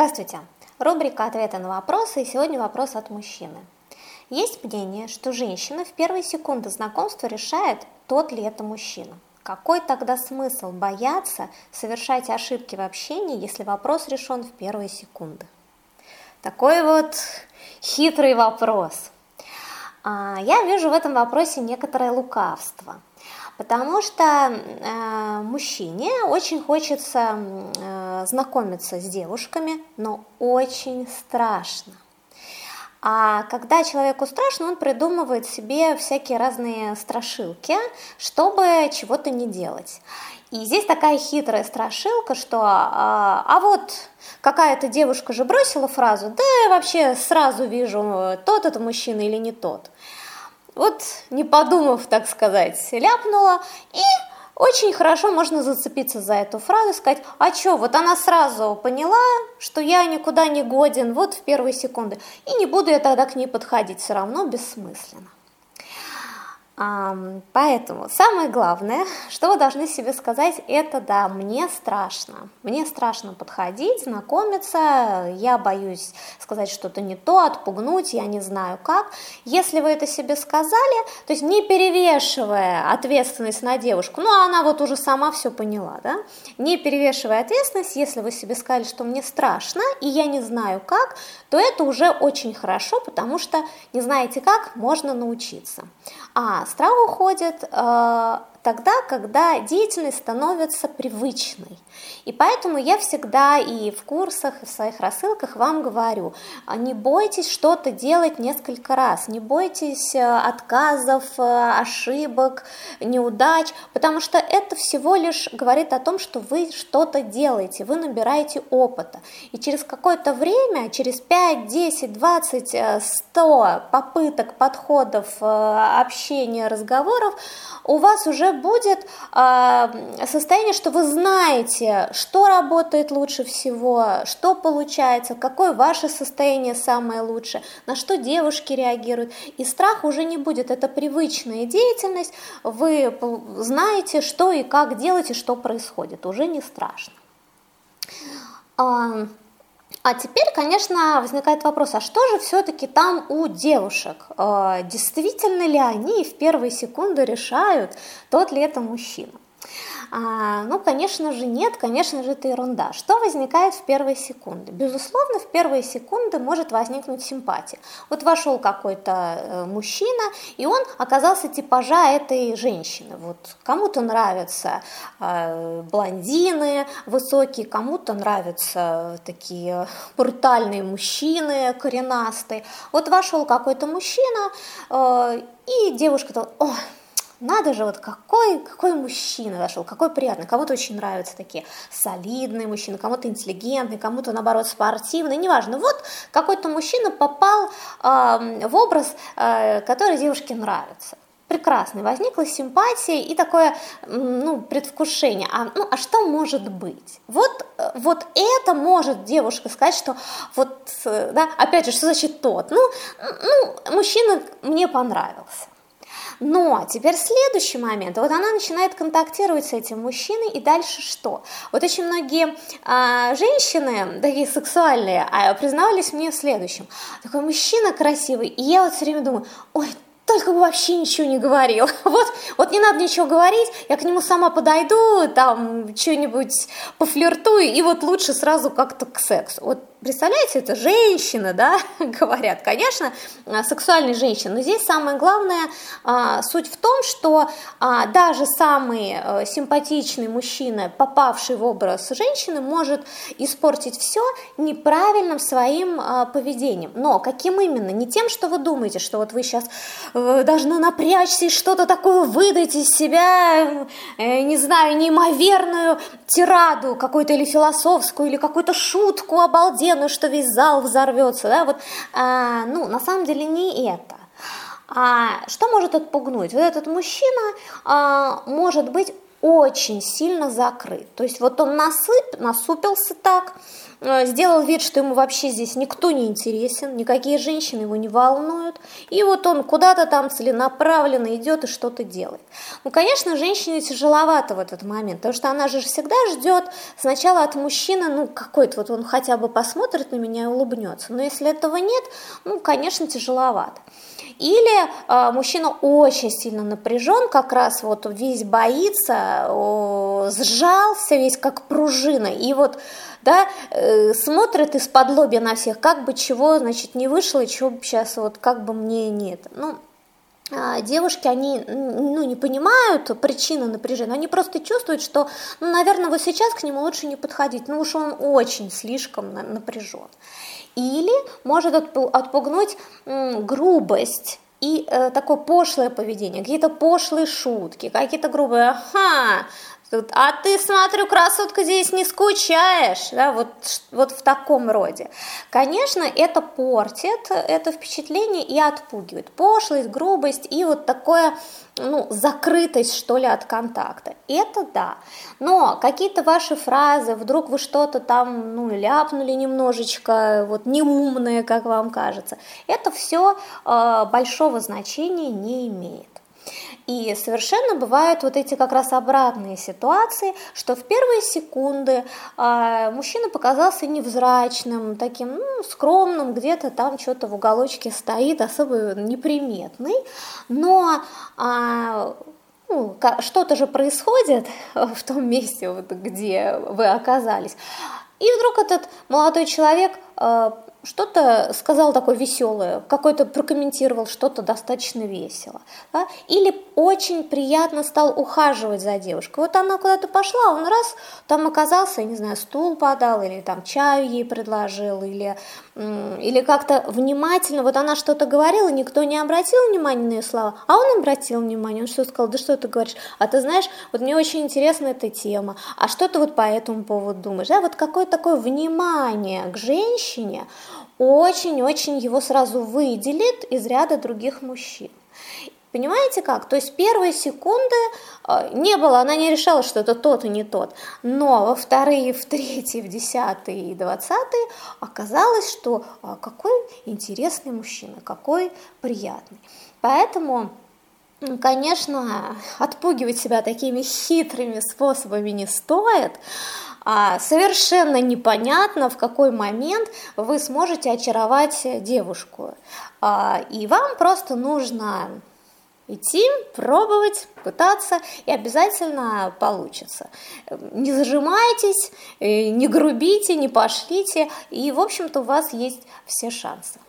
Здравствуйте! Рубрика «Ответы на вопросы» и сегодня вопрос от мужчины. Есть мнение, что женщина в первые секунды знакомства решает, тот ли это мужчина. Какой тогда смысл бояться совершать ошибки в общении, если вопрос решен в первые секунды? Такой вот хитрый вопрос. А, я вижу в этом вопросе некоторое лукавство – Потому что э, мужчине очень хочется э, знакомиться с девушками, но очень страшно. А когда человеку страшно, он придумывает себе всякие разные страшилки, чтобы чего-то не делать. И здесь такая хитрая страшилка, что а, а вот какая-то девушка же бросила фразу, да я вообще сразу вижу, тот это мужчина или не тот. Вот, не подумав, так сказать, ляпнула, и очень хорошо можно зацепиться за эту фразу сказать, а что, вот она сразу поняла, что я никуда не годен, вот в первые секунды, и не буду я тогда к ней подходить, все равно бессмысленно. Поэтому самое главное, что вы должны себе сказать, это да, мне страшно. Мне страшно подходить, знакомиться, я боюсь сказать что-то не то, отпугнуть, я не знаю как. Если вы это себе сказали, то есть не перевешивая ответственность на девушку, ну она вот уже сама все поняла, да, не перевешивая ответственность, если вы себе сказали, что мне страшно и я не знаю как, то это уже очень хорошо, потому что не знаете как, можно научиться. А страх уходит э, тогда, когда деятельность становится привычной. И поэтому я всегда и в курсах, и в своих рассылках вам говорю, а не бойтесь что-то делать несколько раз, не бойтесь э, отказов, э, ошибок, неудач, потому что это всего лишь говорит о том, что вы что-то делаете, вы набираете опыта. И через какое-то время, через 5, 10, 20, 100 попыток, подходов, э, общения, разговоров, у вас уже будет состояние, что вы знаете, что работает лучше всего, что получается, какое ваше состояние самое лучшее, на что девушки реагируют. И страх уже не будет, это привычная деятельность, вы знаете, что и как делать, и что происходит, уже не страшно. А, а теперь, конечно, возникает вопрос, а что же все-таки там у девушек? А, действительно ли они в первые секунды решают, тот ли это мужчина? А, ну, конечно же, нет, конечно же, это ерунда. Что возникает в первые секунды? Безусловно, в первые секунды может возникнуть симпатия. Вот вошел какой-то э, мужчина, и он оказался типажа этой женщины. Вот кому-то нравятся э, блондины высокие, кому-то нравятся такие брутальные мужчины, коренастые. Вот вошел какой-то мужчина, э, и девушка, о, надо же, вот какой, какой мужчина зашел, какой приятный. Кому-то очень нравятся такие солидные мужчины, кому-то интеллигентные, кому-то, наоборот, спортивные, неважно. Вот какой-то мужчина попал э, в образ, э, который девушке нравится прекрасный, возникла симпатия и такое ну, предвкушение. А, ну, а что может быть? Вот, вот это может девушка сказать, что вот, э, да, опять же, что значит тот? Ну, ну мужчина мне понравился. Но теперь следующий момент. Вот она начинает контактировать с этим мужчиной, и дальше что? Вот очень многие а, женщины, такие сексуальные, а, признавались мне в следующем. Такой мужчина красивый, и я вот все время думаю, ой, только бы вообще ничего не говорил. Вот, вот не надо ничего говорить, я к нему сама подойду, там что-нибудь пофлиртую, и вот лучше сразу как-то к сексу. Вот Представляете, это женщина, да, говорят, конечно, а, сексуальные женщины, но здесь самое главное, а, суть в том, что а, даже самый а, симпатичный мужчина, попавший в образ женщины, может испортить все неправильным своим поведением. Но каким именно? Не тем, что вы думаете, что вот вы сейчас э, должны напрячься и что-то такое выдать из себя, э, не знаю, неимоверную тираду какую-то или философскую, или какую-то шутку обалденную, ну что весь зал взорвется, да, вот, а, ну, на самом деле не это. А что может отпугнуть? Вот этот мужчина, а, может быть, очень сильно закрыт. То есть вот он насып, насупился так, э, сделал вид, что ему вообще здесь никто не интересен, никакие женщины его не волнуют, и вот он куда-то там целенаправленно идет и что-то делает. Ну, конечно, женщине тяжеловато в этот момент, потому что она же всегда ждет сначала от мужчины, ну, какой-то вот он хотя бы посмотрит на меня и улыбнется, но если этого нет, ну, конечно, тяжеловато. Или э, мужчина очень сильно напряжен, как раз вот весь боится, о, сжался весь как пружина, и вот да, э, смотрит из-под лобья на всех, как бы чего, значит, не вышло, чего бы сейчас вот, как бы мне нет. Ну, девушки, они ну, не понимают причины напряжения, они просто чувствуют, что, ну, наверное, вот сейчас к нему лучше не подходить, ну уж он очень слишком напряжен. Или может отпугнуть грубость и э, такое пошлое поведение, какие-то пошлые шутки, какие-то грубые, ага, а ты, смотрю, красотка, здесь не скучаешь, да, вот, вот в таком роде. Конечно, это портит это впечатление и отпугивает. Пошлость, грубость и вот такое, ну, закрытость, что ли, от контакта. Это да. Но какие-то ваши фразы, вдруг вы что-то там, ну, ляпнули немножечко, вот неумное, как вам кажется, это все э, большого значения не имеет. И совершенно бывают вот эти как раз обратные ситуации, что в первые секунды э, мужчина показался невзрачным, таким ну, скромным, где-то там что-то в уголочке стоит, особо неприметный, но э, ну, что-то же происходит в том месте, вот, где вы оказались. И вдруг этот молодой человек э, что-то сказал такое веселое, какой-то прокомментировал что-то достаточно весело. Да? Или очень приятно стал ухаживать за девушкой. Вот она куда-то пошла, он раз там оказался, я не знаю, стул подал, или там чаю ей предложил, или, или как-то внимательно, вот она что-то говорила, никто не обратил внимания на ее слова, а он обратил внимание, он что сказал, да что ты говоришь, а ты знаешь, вот мне очень интересна эта тема, а что ты вот по этому поводу думаешь, да, вот какое-то такое внимание к женщине, очень-очень его сразу выделит из ряда других мужчин. Понимаете как? То есть первые секунды э, не было, она не решала, что это тот и не тот. Но во вторые, в третьи, в десятые и двадцатые оказалось, что а, какой интересный мужчина, какой приятный. Поэтому конечно, отпугивать себя такими хитрыми способами не стоит. А совершенно непонятно, в какой момент вы сможете очаровать девушку. А, и вам просто нужно идти, пробовать, пытаться, и обязательно получится. Не зажимайтесь, э, не грубите, не пошлите, и, в общем-то, у вас есть все шансы.